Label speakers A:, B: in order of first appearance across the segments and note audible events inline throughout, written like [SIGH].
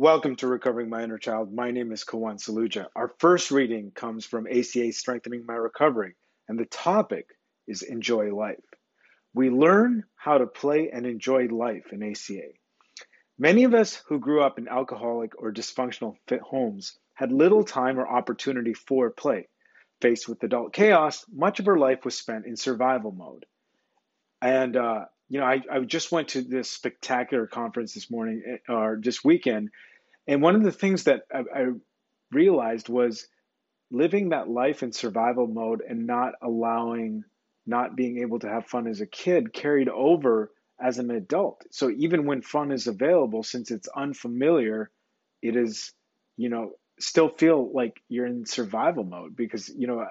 A: Welcome to Recovering My Inner Child. My name is Kawan Saluja. Our first reading comes from ACA Strengthening My Recovery, and the topic is Enjoy Life. We learn how to play and enjoy life in ACA. Many of us who grew up in alcoholic or dysfunctional homes had little time or opportunity for play. Faced with adult chaos, much of our life was spent in survival mode. And uh, you know, I, I just went to this spectacular conference this morning eh, or this weekend, and one of the things that I, I realized was living that life in survival mode and not allowing, not being able to have fun as a kid carried over as an adult. So even when fun is available, since it's unfamiliar, it is, you know, still feel like you're in survival mode because, you know,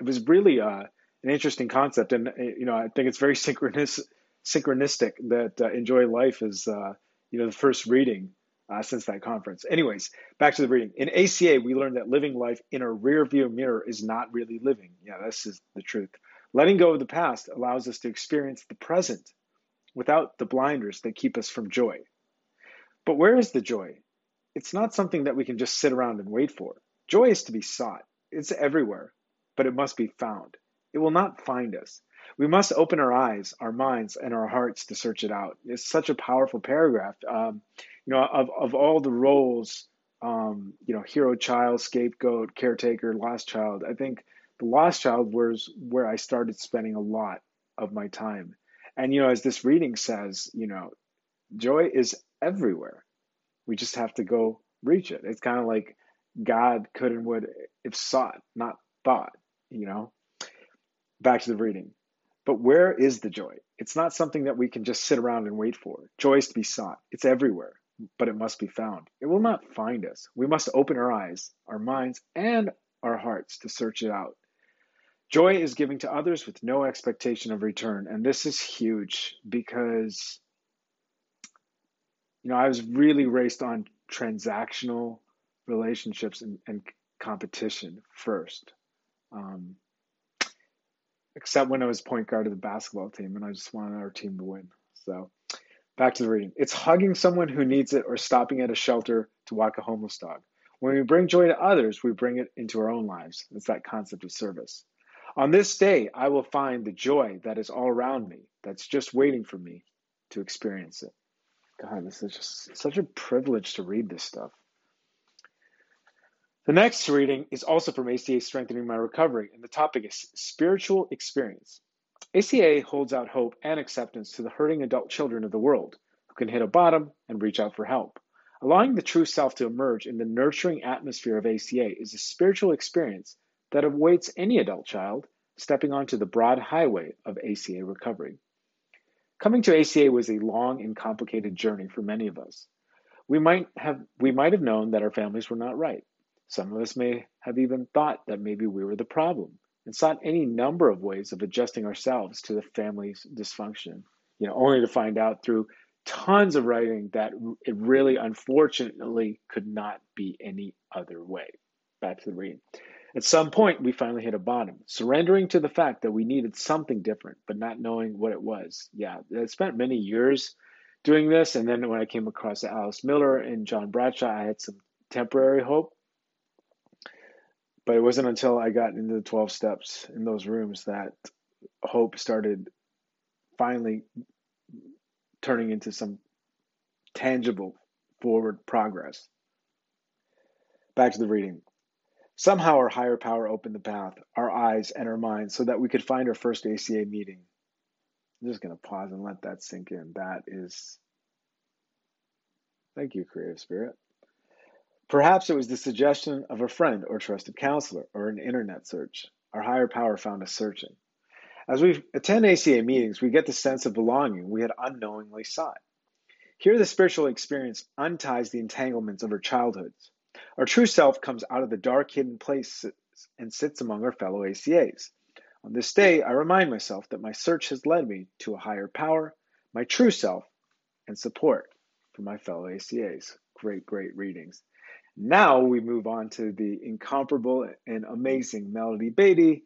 A: it was really uh, an interesting concept. And, eh, you know, I think it's very [LAUGHS] synchronous synchronistic that uh, Enjoy Life is, uh, you know, the first reading uh, since that conference. Anyways, back to the reading. In ACA, we learned that living life in a rear view mirror is not really living. Yeah, this is the truth. Letting go of the past allows us to experience the present without the blinders that keep us from joy. But where is the joy? It's not something that we can just sit around and wait for. Joy is to be sought. It's everywhere, but it must be found. It will not find us. We must open our eyes, our minds, and our hearts to search it out. It's such a powerful paragraph. Um, you know, of, of all the roles, um, you know, hero child, scapegoat, caretaker, lost child, I think the lost child was where I started spending a lot of my time. And, you know, as this reading says, you know, joy is everywhere. We just have to go reach it. It's kind of like God could and would if sought, not thought, you know. Back to the reading. But where is the joy? It's not something that we can just sit around and wait for. Joy is to be sought. It's everywhere, but it must be found. It will not find us. We must open our eyes, our minds, and our hearts to search it out. Joy is giving to others with no expectation of return. And this is huge because, you know, I was really raised on transactional relationships and, and competition first. Um, except when I was point guard of the basketball team and I just wanted our team to win. So back to the reading. It's hugging someone who needs it or stopping at a shelter to walk a homeless dog. When we bring joy to others, we bring it into our own lives. It's that concept of service. On this day, I will find the joy that is all around me, that's just waiting for me to experience it. God, this is just such a privilege to read this stuff. The next reading is also from ACA Strengthening My Recovery, and the topic is spiritual experience. ACA holds out hope and acceptance to the hurting adult children of the world who can hit a bottom and reach out for help. Allowing the true self to emerge in the nurturing atmosphere of ACA is a spiritual experience that awaits any adult child stepping onto the broad highway of ACA recovery. Coming to ACA was a long and complicated journey for many of us. We might have we might have known that our families were not right. Some of us may have even thought that maybe we were the problem and sought any number of ways of adjusting ourselves to the family's dysfunction, you know, only to find out through tons of writing that it really unfortunately could not be any other way. Back to the reading. At some point, we finally hit a bottom, surrendering to the fact that we needed something different, but not knowing what it was. Yeah, I spent many years doing this, and then when I came across Alice Miller and John Bradshaw, I had some temporary hope but it wasn't until I got into the 12 steps in those rooms that hope started finally turning into some tangible forward progress. Back to the reading. Somehow our higher power opened the path, our eyes and our minds, so that we could find our first ACA meeting. I'm just going to pause and let that sink in. That is. Thank you, Creative Spirit. Perhaps it was the suggestion of a friend or trusted counselor or an internet search. Our higher power found us searching. As we attend ACA meetings, we get the sense of belonging we had unknowingly sought. Here, the spiritual experience unties the entanglements of our childhoods. Our true self comes out of the dark, hidden places and sits among our fellow ACAs. On this day, I remind myself that my search has led me to a higher power, my true self, and support for my fellow ACAs. Great, great readings. Now we move on to the incomparable and amazing Melody Beattie,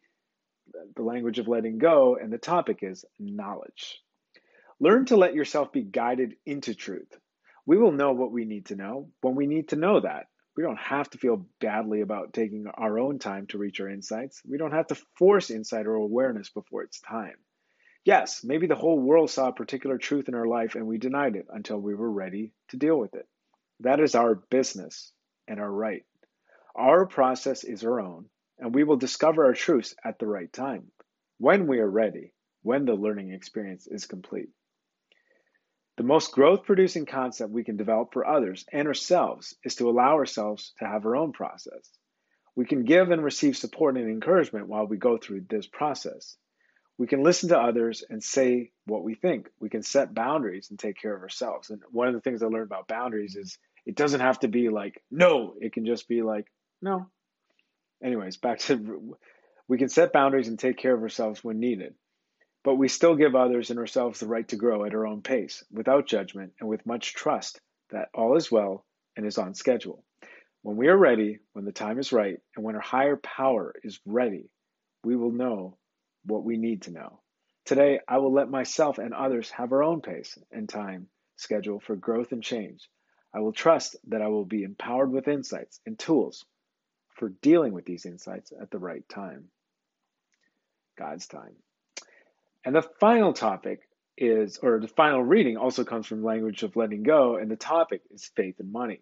A: the language of letting go, and the topic is knowledge. Learn to let yourself be guided into truth. We will know what we need to know when we need to know that. We don't have to feel badly about taking our own time to reach our insights. We don't have to force insight or awareness before it's time. Yes, maybe the whole world saw a particular truth in our life and we denied it until we were ready to deal with it. That is our business and are right. Our process is our own, and we will discover our truths at the right time, when we are ready, when the learning experience is complete. The most growth producing concept we can develop for others and ourselves is to allow ourselves to have our own process. We can give and receive support and encouragement while we go through this process. We can listen to others and say what we think. We can set boundaries and take care of ourselves. And one of the things I learned about boundaries is it doesn't have to be like, no, it can just be like, no. Anyways, back to we can set boundaries and take care of ourselves when needed. But we still give others and ourselves the right to grow at our own pace, without judgment and with much trust that all is well and is on schedule. When we are ready, when the time is right, and when our higher power is ready, we will know what we need to know. Today, I will let myself and others have our own pace and time schedule for growth and change. I will trust that I will be empowered with insights and tools for dealing with these insights at the right time. God's time. And the final topic is, or the final reading also comes from language of letting go, and the topic is faith and money.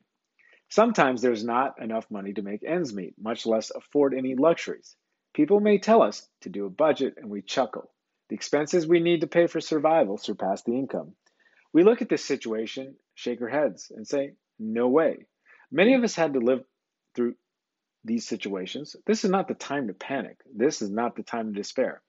A: Sometimes there's not enough money to make ends meet, much less afford any luxuries. People may tell us to do a budget, and we chuckle. The expenses we need to pay for survival surpass the income. We look at this situation, shake our heads, and say, No way. Many of us had to live through these situations. This is not the time to panic. This is not the time to despair.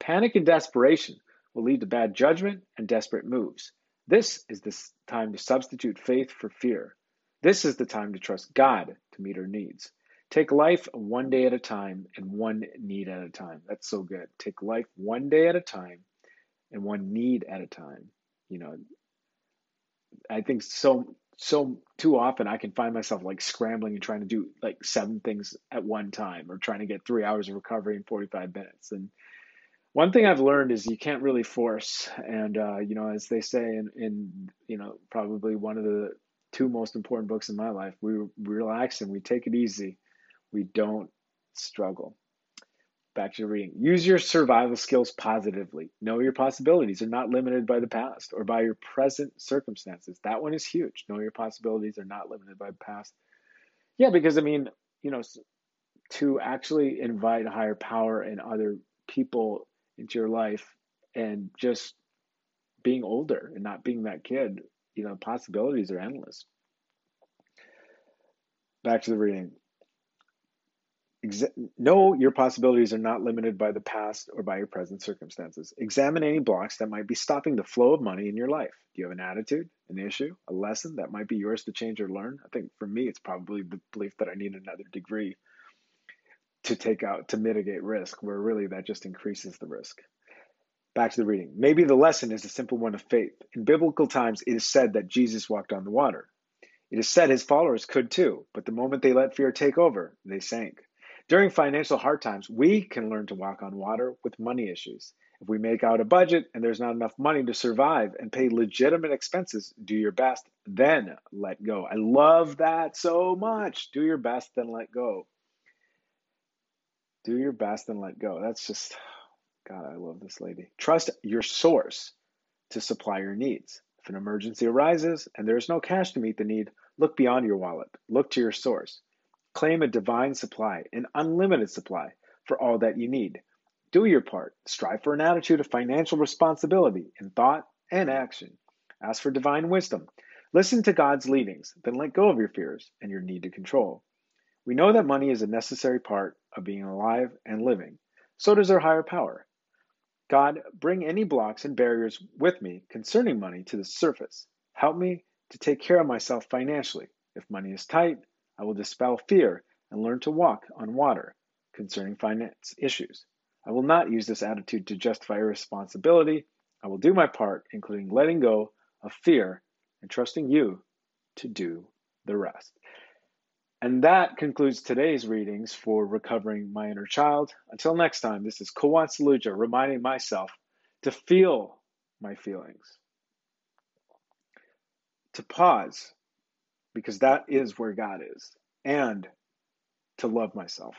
A: Panic and desperation will lead to bad judgment and desperate moves. This is the time to substitute faith for fear. This is the time to trust God to meet our needs. Take life one day at a time and one need at a time. That's so good. Take life one day at a time and one need at a time. You know, I think so so too often I can find myself like scrambling and trying to do like seven things at one time or trying to get 3 hours of recovery in 45 minutes and one thing I've learned is you can't really force. And, uh, you know, as they say in, in, you know, probably one of the two most important books in my life, we relax and we take it easy. We don't struggle. Back to reading. Use your survival skills positively. Know your possibilities are not limited by the past or by your present circumstances. That one is huge. Know your possibilities are not limited by the past. Yeah, because I mean, you know, to actually invite higher power and other people into your life and just being older and not being that kid, you know, possibilities are endless. Back to the reading. Exa- know your possibilities are not limited by the past or by your present circumstances. Examine any blocks that might be stopping the flow of money in your life. Do you have an attitude, an issue, a lesson that might be yours to change or learn? I think for me, it's probably the belief that I need another degree to take out to mitigate risk, where really that just increases the risk. Back to the reading. Maybe the lesson is a simple one of faith. In biblical times, it is said that Jesus walked on the water. It is said his followers could too, but the moment they let fear take over, they sank. During financial hard times, we can learn to walk on water with money issues. If we make out a budget and there's not enough money to survive and pay legitimate expenses, do your best, then let go. I love that so much. Do your best, then let go do your best and let go. That's just, God, I love this lady. Trust your source to supply your needs. If an emergency arises and there is no cash to meet the need, look beyond your wallet. Look to your source. Claim a divine supply, an unlimited supply for all that you need. Do your part. Strive for an attitude of financial responsibility in thought and action. Ask for divine wisdom. Listen to God's leadings, then let go of your fears and your need to control. We know that money is a necessary part of being alive and living. So does our higher power. God, bring any blocks and barriers with me concerning money to the surface. Help me to take care of myself financially. If money is tight, I will dispel fear and learn to walk on water concerning finance issues. I will not use this attitude to justify irresponsibility. I will do my part, including letting go of fear and trusting you to do the rest. And that concludes today's readings for Recovering My Inner Child. Until next time, this is Kawan Saluja reminding myself to feel my feelings. to pause because that is where God is and to love myself.